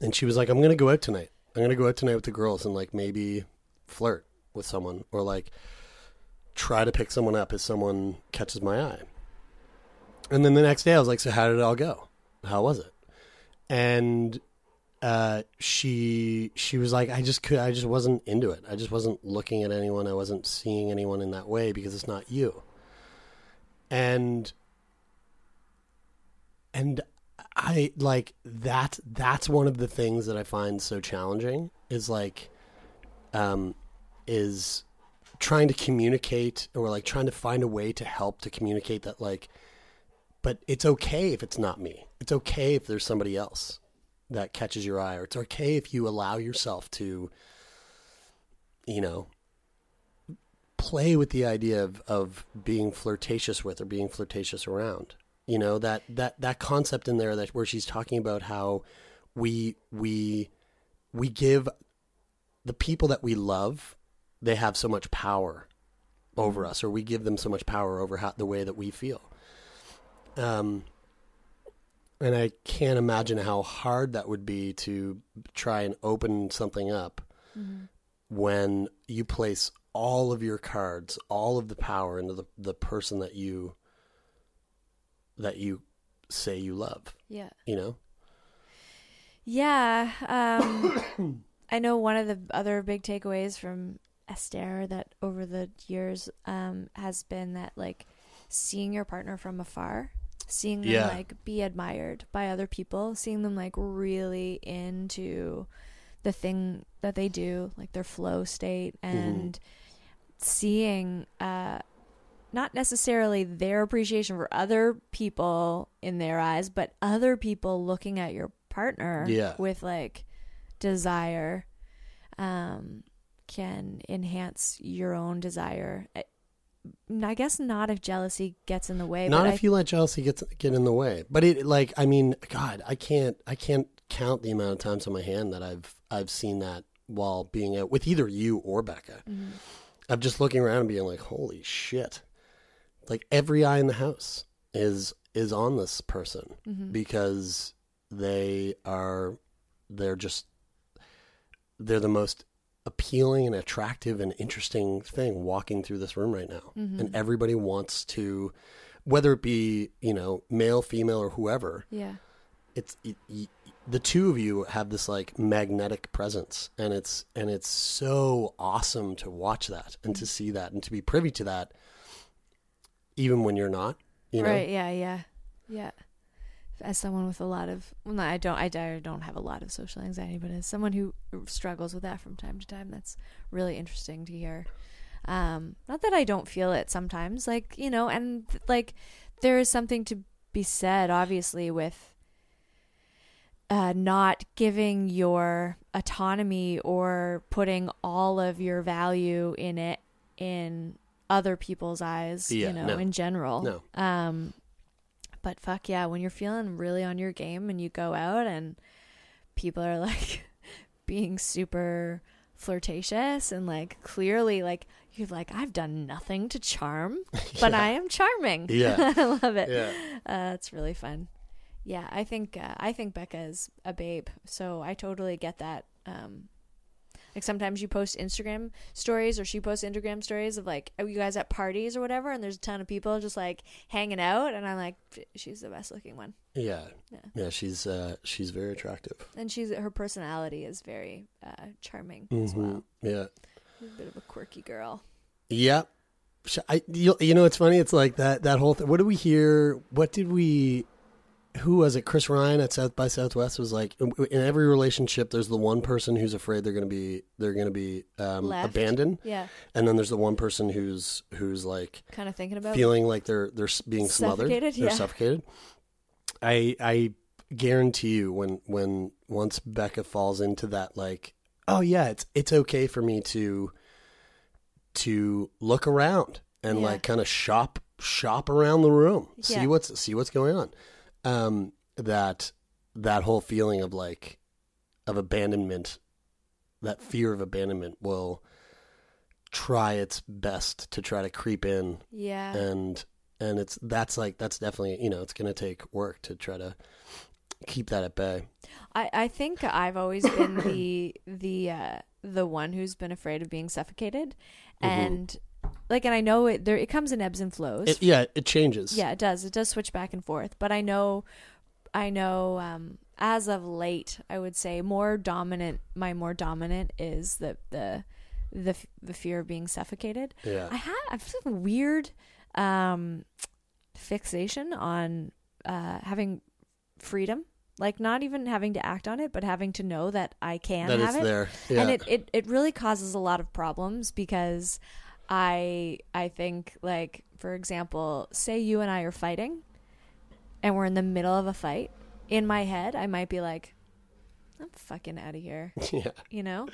and she was like, "I'm gonna go out tonight. I'm gonna go out tonight with the girls and like maybe flirt with someone or like try to pick someone up as someone catches my eye. And then the next day I was like, so how did it all go? How was it? And uh, she she was like, I just could I just wasn't into it. I just wasn't looking at anyone. I wasn't seeing anyone in that way because it's not you. And and I like that that's one of the things that I find so challenging is like um is trying to communicate or like trying to find a way to help to communicate that like but it's okay if it's not me. It's okay if there's somebody else that catches your eye or it's okay if you allow yourself to you know play with the idea of, of being flirtatious with or being flirtatious around you know that that that concept in there that where she's talking about how we we we give the people that we love they have so much power over us or we give them so much power over how, the way that we feel um and i can't imagine how hard that would be to try and open something up Mm-hmm. when you place all of your cards all of the power into the, the person that you that you say you love Yeah. you know Yeah. Um, I know one of the other big takeaways from Esther that over the years um, has been that like seeing your partner from afar, seeing them Yeah. like be admired by other people, seeing them like really into the thing that they do, like their flow state, and seeing uh, not necessarily their appreciation for other people in their eyes, but other people looking at your partner Yeah. with like desire um, can enhance your own desire. I, I guess not if jealousy gets in the way. not if I, you let jealousy get get in the way but it like i mean god i can't i can't count the amount of times on my hand that i've i've seen that while being out with either you or becca Mm-hmm. i'm just looking around and being like holy shit like every eye in the house is is on this person Mm-hmm. because they are they're just they're the most appealing and attractive and interesting thing walking through this room right now. Mm-hmm. and everybody wants to whether it be you know male female or whoever yeah, it's it, y the two of you have this like magnetic presence. And it's and it's so awesome to watch that and to see that and to be privy to that even when you're not you know right. Yeah, yeah, yeah. As someone with a lot of, well, no, I don't, I, don't have a lot of social anxiety, but as someone who struggles with that from time to time, that's really interesting to hear. Um, not that I don't feel it sometimes, like you know, and like there is something to be said, obviously, with uh, not giving your autonomy or putting all of your value in it in other people's eyes, Yeah, you know, no. in general. No. Um, but fuck yeah, when you're feeling really on your game and you go out and people are like being super flirtatious and like clearly like you're like I've done nothing to charm, but I am charming. Yeah. I love it. Yeah. Uh, it's really fun. Yeah, I think uh, I think Becca is a babe, so I totally get that. Um, like sometimes you post Instagram stories, or she posts Instagram stories of like are you guys at parties or whatever, and there's a ton of people just like hanging out, and I'm like, she's the best looking one, yeah Yeah. yeah she's uh she's very attractive and she's her personality is very uh, charming as Mhm. well. yeah She's a bit of a quirky girl. Yeah. Sh- I, you, you know, it's funny. It's like that, that whole thing. What do we hear? What did we, who was it? Chris Ryan at South by Southwest was like, in every relationship, there's the one person who's afraid they're going to be, they're going to be um, abandoned. Yeah, And then there's the one person who's, who's like kind of thinking about feeling like they're, they're being smothered. They're yeah. suffocated. I, I guarantee you when, when once Becca falls into that, like, oh yeah, it's, it's okay for me to, to look around and Yeah. like kind of shop shop around the room see what's see what's going on um that that whole feeling of like of abandonment that fear of abandonment will try its best to try to creep in yeah. and and it's that's like that's definitely you know it's going to take work to try to keep that at bay I, I think I've always been the the uh, the one who's been afraid of being suffocated, Mm-hmm. and like, and I know it there it comes in ebbs and flows. It, yeah, it changes. Yeah, it does. It does switch back and forth. But I know, I know. Um, as of late, I would say more dominant. My more dominant is the the the the fear of being suffocated. Yeah. I had I have a weird um, fixation on uh, having freedom. Like not even having to act on it, but having to know that I can That have it's it. there. And it, it, it really causes a lot of problems because I I think like for example, say you and I are fighting and we're in the middle of a fight. In my head, I might be like, I'm fucking out of here. Yeah. You know?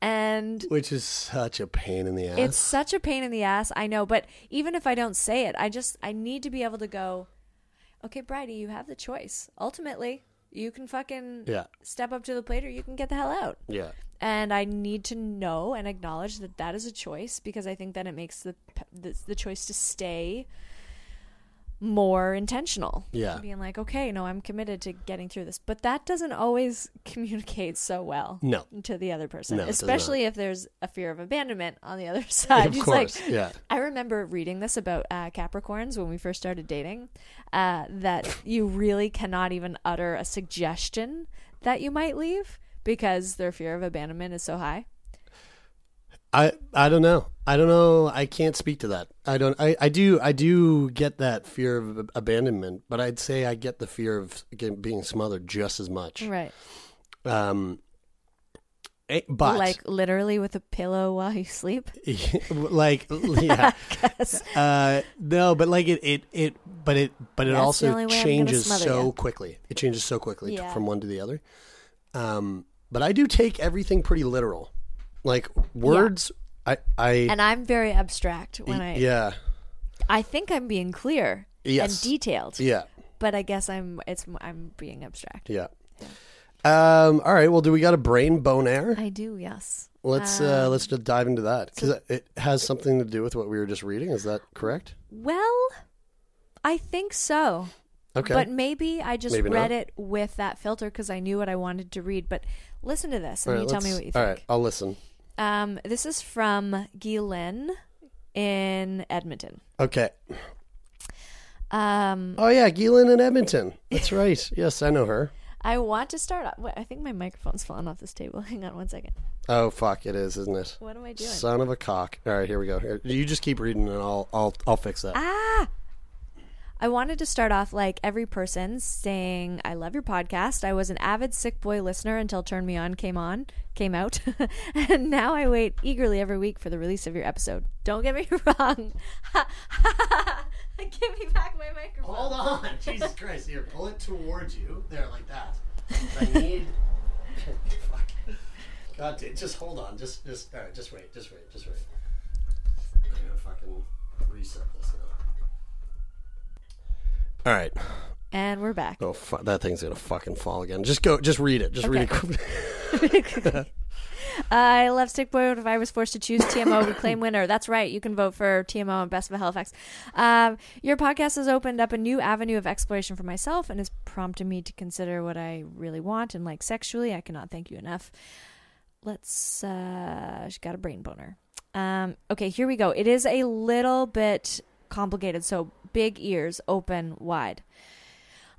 And Which is such a pain in the ass. it's such a pain in the ass, I know, but even if I don't say it, I just I need to be able to go, Okay, Bridie, you have the choice. Ultimately, you can fucking Yeah. step up to the plate or you can get the hell out yeah. and I need to know and acknowledge that that is a choice because I think that it makes the the, the choice to stay more intentional. Yeah. being like, okay, no, I'm committed to getting through this, but that doesn't always communicate so well. No. to the other person, No, especially if there's a fear of abandonment on the other side. Of course, like, yeah. I remember reading this about uh, Capricorns when we first started dating, uh, that you really cannot even utter a suggestion that you might leave because their fear of abandonment is so high. I I don't know. I don't know. I can't speak to that. I don't. I, I do. I do get that fear of abandonment, but I'd say I get the fear of being smothered just as much. Right. Um. eh, But like literally with a pillow while you sleep. like yeah. Uh, no, but like it, it, it, but it, but it That's also only way I'm gonna changes so you. quickly. It changes so quickly Yeah. from one to the other. Um, but I do take everything pretty literal. Like words, I, I, And I'm very abstract when I yeah, I think I'm being clear Yes. and detailed. yeah, But I guess I'm it's I'm being abstract. yeah. Um, all right. Well, do we got a brain bone air? I do, yes. Let's uh, Um, let's just dive into that because it has something to do with what we were just reading. Is that correct? Well, I think so. Okay. But maybe I just Maybe read not. it with that filter because I knew what I wanted to read. But listen to this and right, you tell me what you think. All right, I'll listen. Um, this is from Guylaine in Edmonton. Okay. Um, Oh yeah, Geelan in Edmonton. That's right. yes, I know her. I want to start off. Wait, I think my microphone's falling off this table. Hang on one second. Oh fuck, it is, isn't it? What am I doing? Son of a cock. All right, here we go. Here, you just keep reading, and I'll I'll I'll fix that. Ah! I wanted to start off like every person saying, I love your podcast. I was an avid Sick Boy listener until Turn Me On came on, came out. and now I wait eagerly every week for the release of your episode. Don't get me wrong. Give me back my microphone. Hold on, Jesus Christ! Here, pull it towards you. There, like that. I need. fuck. God, damn, just hold on. Just just all right. Just wait. Just wait. Just wait. I'm gonna fucking reset this now. All right. And we're back. Oh, fu- that thing's gonna fucking fall again. Just go. Just read it. Just read it. I love Sick Boy. If I was forced to choose TMO, would claim winner. That's right. You can vote for TMO and Best of Halifax. Um, your podcast has opened up a new avenue of exploration for myself and has prompted me to consider what I really want and like sexually. I cannot thank you enough. Let's. Uh, she got a brain boner. Um, okay, here we go. It is a little bit complicated, so big ears open wide.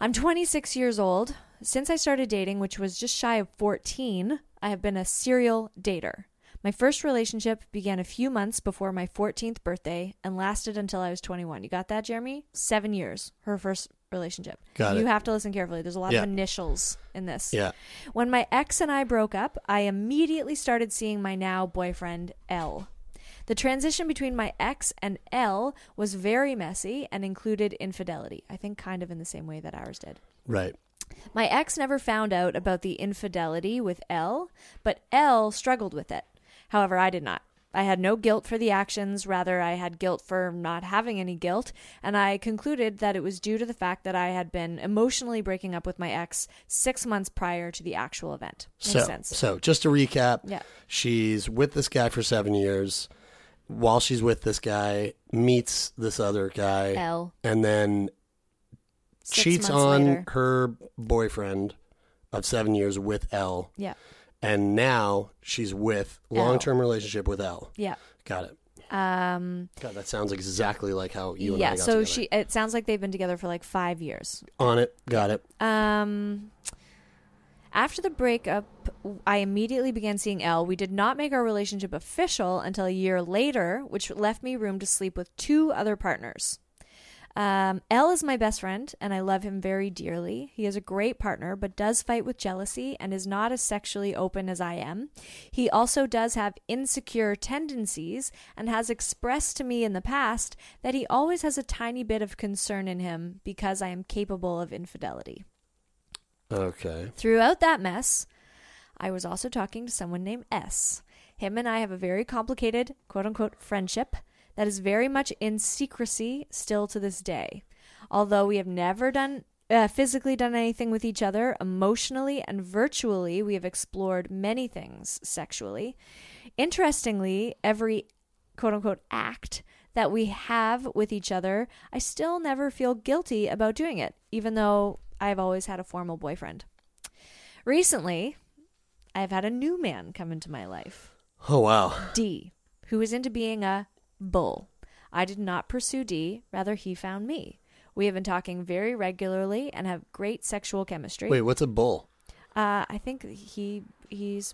I'm 26 years old. Since I started dating, which was just shy of 14, I have been a serial dater. My first relationship began a few months before my 14th birthday and lasted until I was 21. You got that, Jeremy? Seven years, her first relationship. Got you it. have to listen carefully. There's a lot Yeah. of initials in this. yeah. When my ex and I broke up, I immediately started seeing my now boyfriend, L. The transition between my ex and L was very messy and included infidelity. I think kind of in the same way that ours did. Right. My ex never found out about the infidelity with L, but L struggled with it. However, I did not. I had no guilt for the actions, rather, I had guilt for not having any guilt, and I concluded that it was due to the fact that I had been emotionally breaking up with my ex six months prior to the actual event. Makes so, sense. so just to recap, Yeah. she's with this guy for seven years. While she's with this guy, meets this other guy, L. and then Six cheats on later. her boyfriend of seven years with L, Yeah. and now she's with long term relationship with L. Yeah. Got it. Um, God, that sounds exactly like how you and yeah, I got so together. she. It sounds like they've been together for like five years. on it. Got it. Um, after the breakup, I immediately began seeing L. We did not make our relationship official until a year later, which left me room to sleep with two other partners. Um, L is my best friend, and I love him very dearly. He is a great partner, but does fight with jealousy and is not as sexually open as I am. He also does have insecure tendencies and has expressed to me in the past that he always has a tiny bit of concern in him because I am capable of infidelity. Okay. Throughout that mess, I was also talking to someone named S. Him and I have a very complicated, quote unquote, friendship that is very much in secrecy still to this day. Although we have never done uh, physically done anything with each other, emotionally and virtually, we have explored many things sexually. Interestingly, every quote unquote act that we have with each other, I still never feel guilty about doing it, even though I've always had a formal boyfriend. Recently, I've had a new man come into my life, Oh wow. D, who is into being a bull. I did not pursue D, rather, he found me. We have been talking very regularly and have great sexual chemistry. Wait, what's a bull? Uh, I think he he's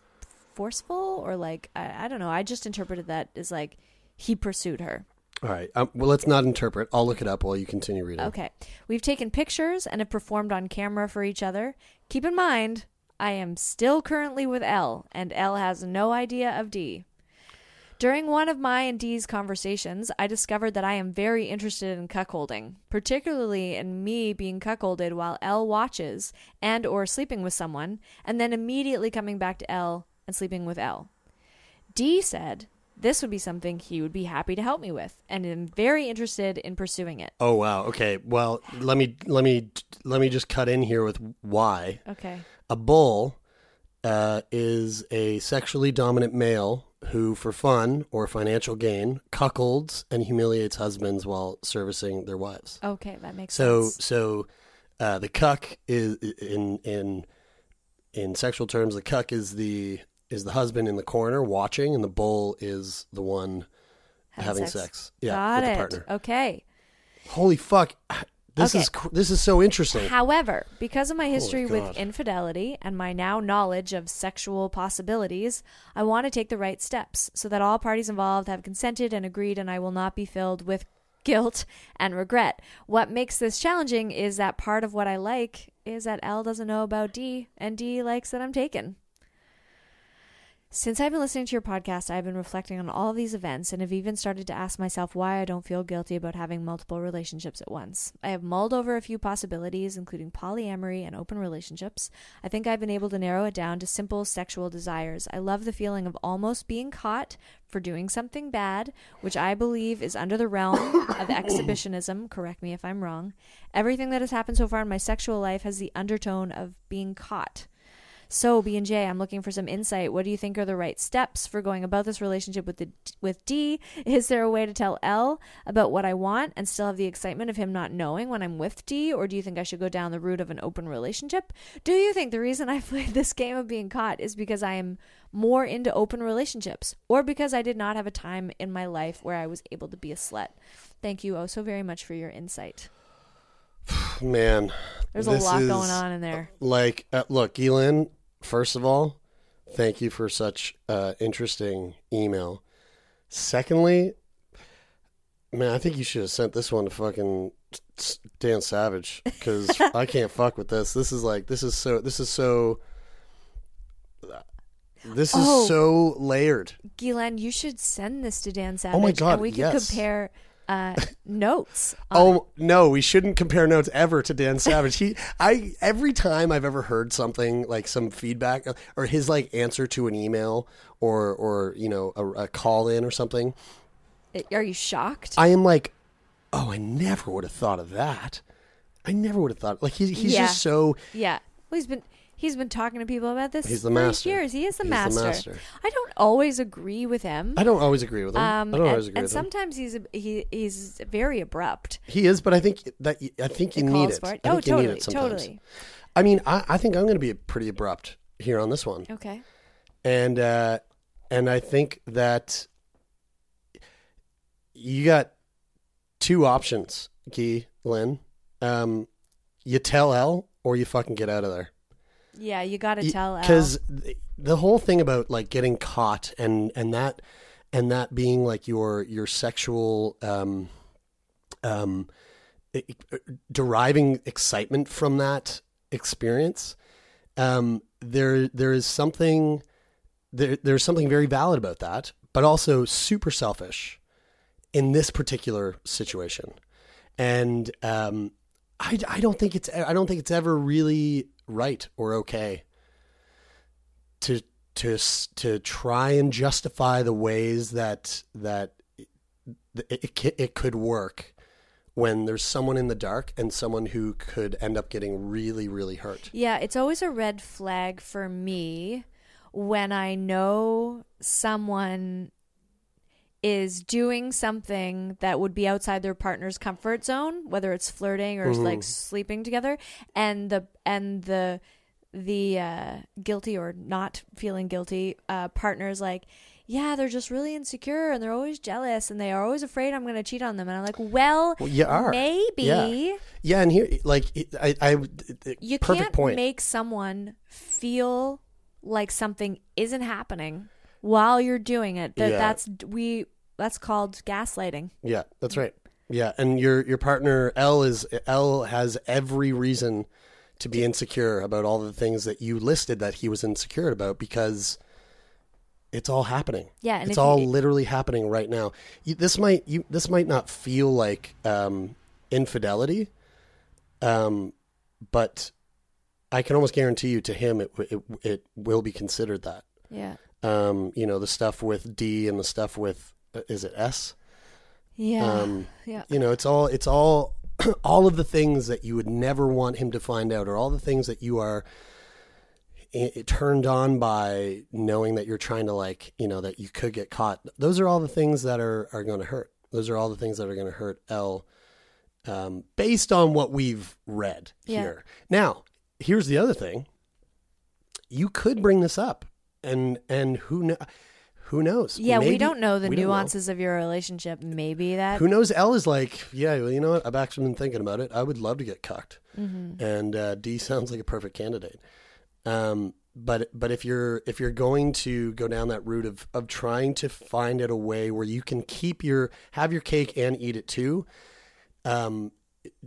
forceful or like I, I don't know. I just interpreted that as like he pursued her. All right. Um, well, let's not interpret. I'll look it up while you continue reading. Okay. We've taken pictures and have performed on camera for each other. Keep in mind, I am still currently with L, and L has no idea of D. During one of my and D's conversations, I discovered that I am very interested in cuckolding, particularly in me being cuckolded while L watches and or sleeping with someone, and then immediately coming back to L and sleeping with L. D said this would be something he would be happy to help me with, and am very interested in pursuing it. Oh wow. Okay. Well, let me let me let me just cut in here with why. Okay. A bull uh, is a sexually dominant male who, for fun or financial gain, cuckolds and humiliates husbands while servicing their wives. Okay, that makes So, sense. so uh, the cuck is in in in sexual terms. The cuck is the is the husband in the corner watching, and the bull is the one having, sex. Yeah, Got with it. the partner. Okay. Holy fuck! This Okay. is this is so interesting. However, because of my history with infidelity and my now knowledge of sexual possibilities, I want to take the right steps so that all parties involved have consented and agreed, and I will not be filled with guilt and regret. What makes this challenging is that part of what I like is that L doesn't know about D, and D likes that I'm taken. Since I've been listening to your podcast, I've been reflecting on all of these events and have even started to ask myself why I don't feel guilty about having multiple relationships at once. I have mulled over a few possibilities, including polyamory and open relationships. I think I've been able to narrow it down to simple sexual desires. I love the feeling of almost being caught for doing something bad, which I believe is under the realm of exhibitionism. Correct me if I'm wrong. Everything that has happened so far in my sexual life has the undertone of being caught. So B and J, I'm looking for some insight. What do you think are the right steps for going about this relationship with the with D? Is there a way to tell L about what I want and still have the excitement of him not knowing when I'm with D, or do you think I should go down the route of an open relationship? Do you think the reason I played this game of being caught is because I am more into open relationships, or because I did not have a time in my life where I was able to be a slut? Thank you oh so very much for your insight. Man, There's a lot is- going on in there. Like, uh, look, Elin. First of all, thank you for such uh, interesting email. Secondly, man, I think you should have sent this one to fucking Dan Savage because I can't fuck with this. This is like this is so this is so this is Oh. so layered. Ghislaine, you should send this to Dan Savage. Oh my God, And we could yes. compare uh, notes. Oh no, we shouldn't compare notes ever to Dan Savage. He, I, every time I've ever heard something like some feedback or his like answer to an email or or you know a, a call in or something. Are you shocked? I am like, oh, I never would have thought of that. I never would have thought like he's he's Yeah. just so yeah. Well, he's been he's been talking to people about this He's the for master. years. He is the He's the master. master. I don't always agree with him. I don't always agree with him. Um, I don't and, always agree and with him. And sometimes he's a, he he's very abrupt. He is, but I think that I think you need calls it. for it. I Oh, think you need totally, it sometimes. totally. I mean, I, I think I'm going to be pretty abrupt here on this one. Okay. and uh, and I think that you got two options, Key Lynn. Um, you tell L or you fucking get out of there. Yeah, you got to tell because the whole thing about like getting caught and and that and that being like your your sexual um um i- deriving excitement from that experience um there there is something there there's something very valid about that but also super selfish in this particular situation. And um I, I don't think it's I don't think it's ever really right or okay to to to try and justify the ways that that it, it, it could work when there's someone in the dark and someone who could end up getting really really hurt. Yeah, it's always a red flag for me when I know someone is doing something that would be outside their partner's comfort zone, whether it's flirting or like sleeping together, and the and the the uh, guilty or not feeling guilty uh, partner's like, yeah, they're just really insecure and they're always jealous and they are always afraid I'm going to cheat on them. And I'm like, well, Well, you are. maybe. Yeah, yeah and here like I I you perfect can't point. make someone feel like something isn't happening while you're doing it. That Yeah. that's we that's called gaslighting. Yeah, that's right. Yeah, and your your partner L is L has every reason to be insecure about all the things that you listed that he was insecure about because it's all happening. Yeah, it's all you- literally happening right now. You, this might you this might not feel like um, infidelity, um, but I can almost guarantee you to him it it, it will be considered that. Yeah. Um, you know the stuff with D and the stuff with uh, is it S? Yeah. Um, yeah. you know, it's all it's all all of the things that you would never want him to find out, or all the things that you are i- i- turned on by knowing that you're trying to like, you know, that you could get caught. Those are all the things that are are going to hurt. Those are all the things that are going to hurt L, um, based on what we've read Yeah. here. Now, here's the other thing: you could bring this up, and and who know. Who knows? Yeah, we don't know the we don't know. nuances of your relationship. Maybe that Who knows? L is like, yeah, well, you know what? I've actually been thinking about it. I would love to get cucked, Mm-hmm. and uh, D sounds like a perfect candidate. Um, but but if you're if you're going to go down that route of of trying to find it a way where you can keep your have your cake and eat it too, um,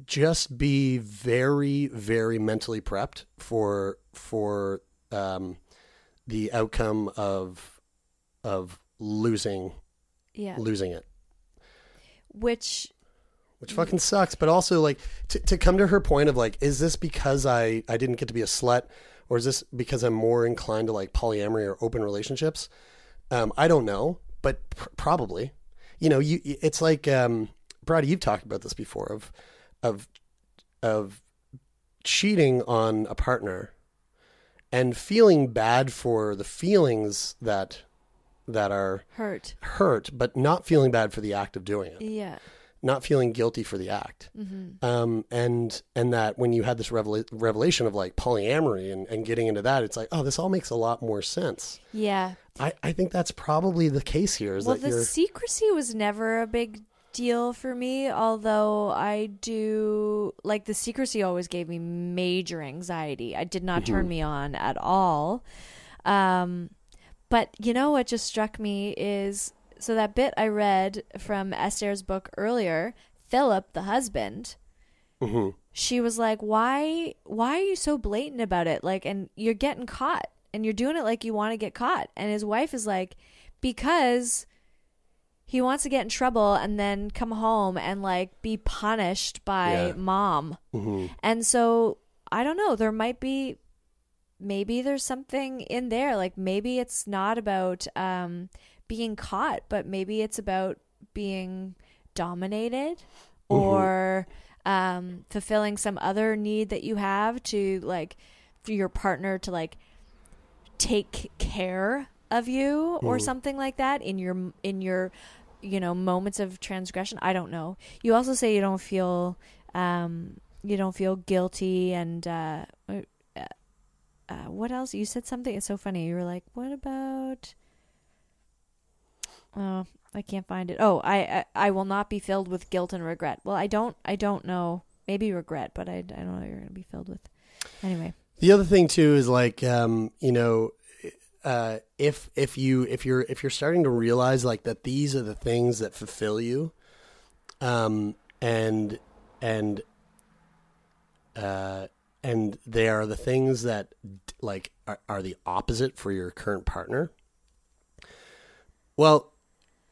just be very very mentally prepped for for um, the outcome of of losing yeah. losing it Which which fucking sucks. But also, like, to, to come to her point of like, is this because I I didn't get to be a slut, or is this because I'm more inclined to like polyamory or open relationships? Um, I don't know, but pr- probably. You know, you it's like um, Bridie, you've talked about this before of of of cheating on a partner and feeling bad for the feelings that that are hurt. hurt, but not feeling bad for the act of doing it Yeah. not feeling guilty for the act. Mm-hmm. Um, and and that when you had this revela- revelation of like polyamory and, and getting into that, it's like, oh, this all makes a lot more sense. Yeah. I, I think that's probably the case here. Is Well, that the secrecy was never a big deal for me, although I do like the secrecy always gave me major anxiety. I did not Mm-hmm. turn me on at all. Um, but you know what just struck me is so that bit I read from Esther's book earlier, Philip, the husband, Mhm. she was like, "Why? Why are you so blatant about it? Like, and you're getting caught, and you're doing it like you want to get caught." And his wife is like, "Because he wants to get in trouble and then come home and like be punished by Yeah. mom." Mhm. And so I don't know. There might be, maybe there's something in there. Like maybe it's not about um, being caught, but maybe it's about being dominated or um, fulfilling some other need that you have to like for your partner to like take care of you or something like that in your in your you know moments of transgression i don't know you also say you don't feel um you don't feel guilty and uh, uh, uh what else you said something it's so funny you were like what about oh I can't find it. Oh, I, I I will not be filled with guilt and regret. Well, I don't I don't know. Maybe regret, but I, I don't know you're to be filled with. Anyway. The other thing too is like um, you know uh, if if you if you're if you're starting to realize like that these are the things that fulfill you um, and and uh, and they are the things that like are, are the opposite for your current partner. Well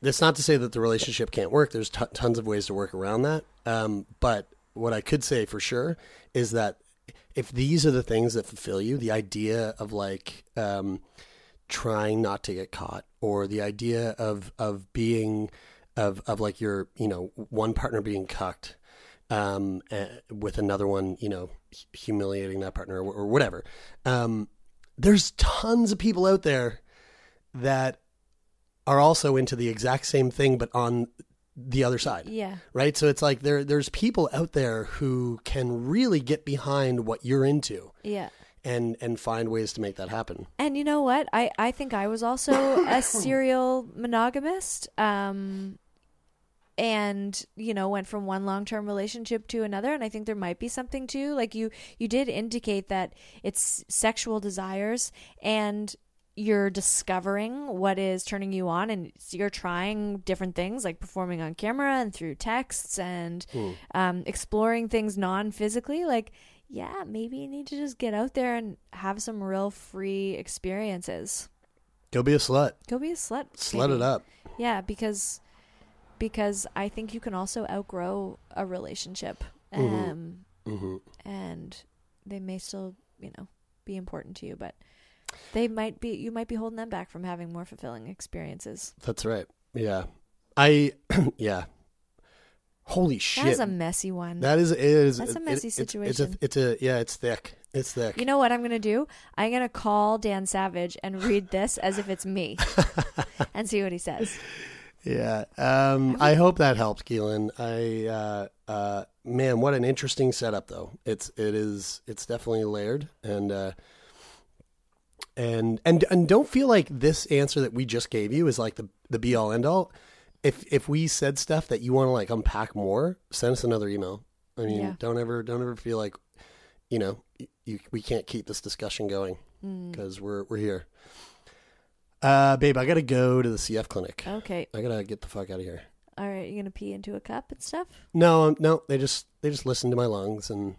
that's not to say that the relationship can't work. There's t- tons of ways to work around that. Um, but what i could say for sure is that if these are the things that fulfill you the idea of like um, trying not to get caught or the idea of of being of of like your you know one partner being cucked um, uh, with another one you know humiliating that partner or, or whatever um, there's tons of people out there that are also into the exact same thing but on the other side Yeah. right so it's like there there's people out there who can really get behind what you're into Yeah. And and find ways to make that happen And you know what? I, I think I was also a serial monogamist. Um, and you know went from one long-term relationship to another and i think there might be something too like you you did indicate that it's sexual desires and you're discovering what is turning you on and you're trying different things like performing on camera and through texts and um, exploring things non-physically like yeah maybe you need to just get out there and have some real free experiences go be a slut go be a slut slut maybe. it up yeah because because i think you can also outgrow a relationship Mhm. um hmm and they may still you know be important to you but they might be you might be holding them back from having more fulfilling experiences That's right. Yeah. I yeah. Holy shit. that is a messy one that is it is That's a it- messy it's, It's situation. a, it's a yeah, it's thick. It's thick. you know what i'm gonna do i'm gonna call dan savage and read this as if it's me and see what he says yeah. Um I hope that helped, Keelan. I uh uh man, what an interesting setup though. It's it is it's definitely layered and uh and and and don't feel like this answer that we just gave you is like the the be all end all. If if we said stuff that you want to like unpack more, send us another email. I mean, Yeah. don't ever don't ever feel like you know you, we can't keep this discussion going Mm. because we're we're here. Uh, babe, I gotta go to the CF clinic. okay I gotta get the fuck out of here. all right you gonna pee into a cup and stuff No, um, no, they just they just listen to my lungs and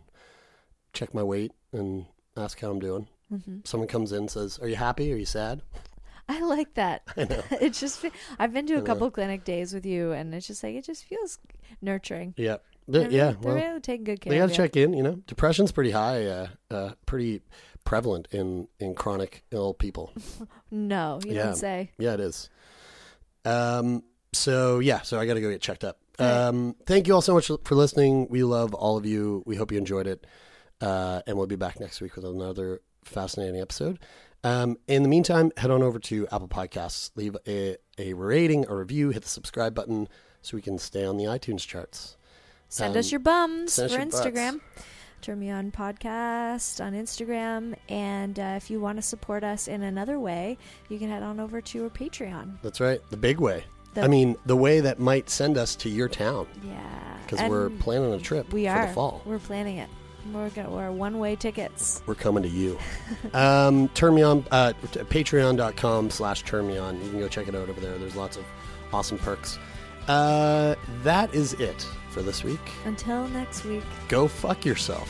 check my weight and ask how I'm doing. hmm Someone comes in and says, "Are you happy? Are you sad?" I like that. I know. it's just I've been to a couple clinic days with you, and it's just like it just feels nurturing. Yeah, They're They- yeah. they're Well, really taking good care. they gotta check in. You know, depression's pretty high, uh, uh, pretty prevalent in in chronic ill people. No, you Yeah. don't say. Yeah, it is. Um. So yeah. So I got to go get checked up. Right. Um. Thank you all so much for listening. We love all of you. We hope you enjoyed it. Uh. And we'll be back next week with another fascinating episode. Um. In the meantime, head on over to Apple Podcasts. Leave a a rating, a review, hit the subscribe button so we can stay on the iTunes charts. Send Um, us your bums us for your butts. Instagram. Turn me on podcast on Instagram, and uh, if you want to support us in another way, you can head on over to our Patreon. That's right. The big way. The- I mean, the way that might send us to your town Yeah, because we're planning a trip We for are. the fall. We're planning it. We're gonna we're one way tickets. we're coming to you. um, me uh, patreon.com slash turn me on. You can go check it out over there. There's lots of awesome perks. Uh, that is it for this week. Until next week. Go fuck yourself.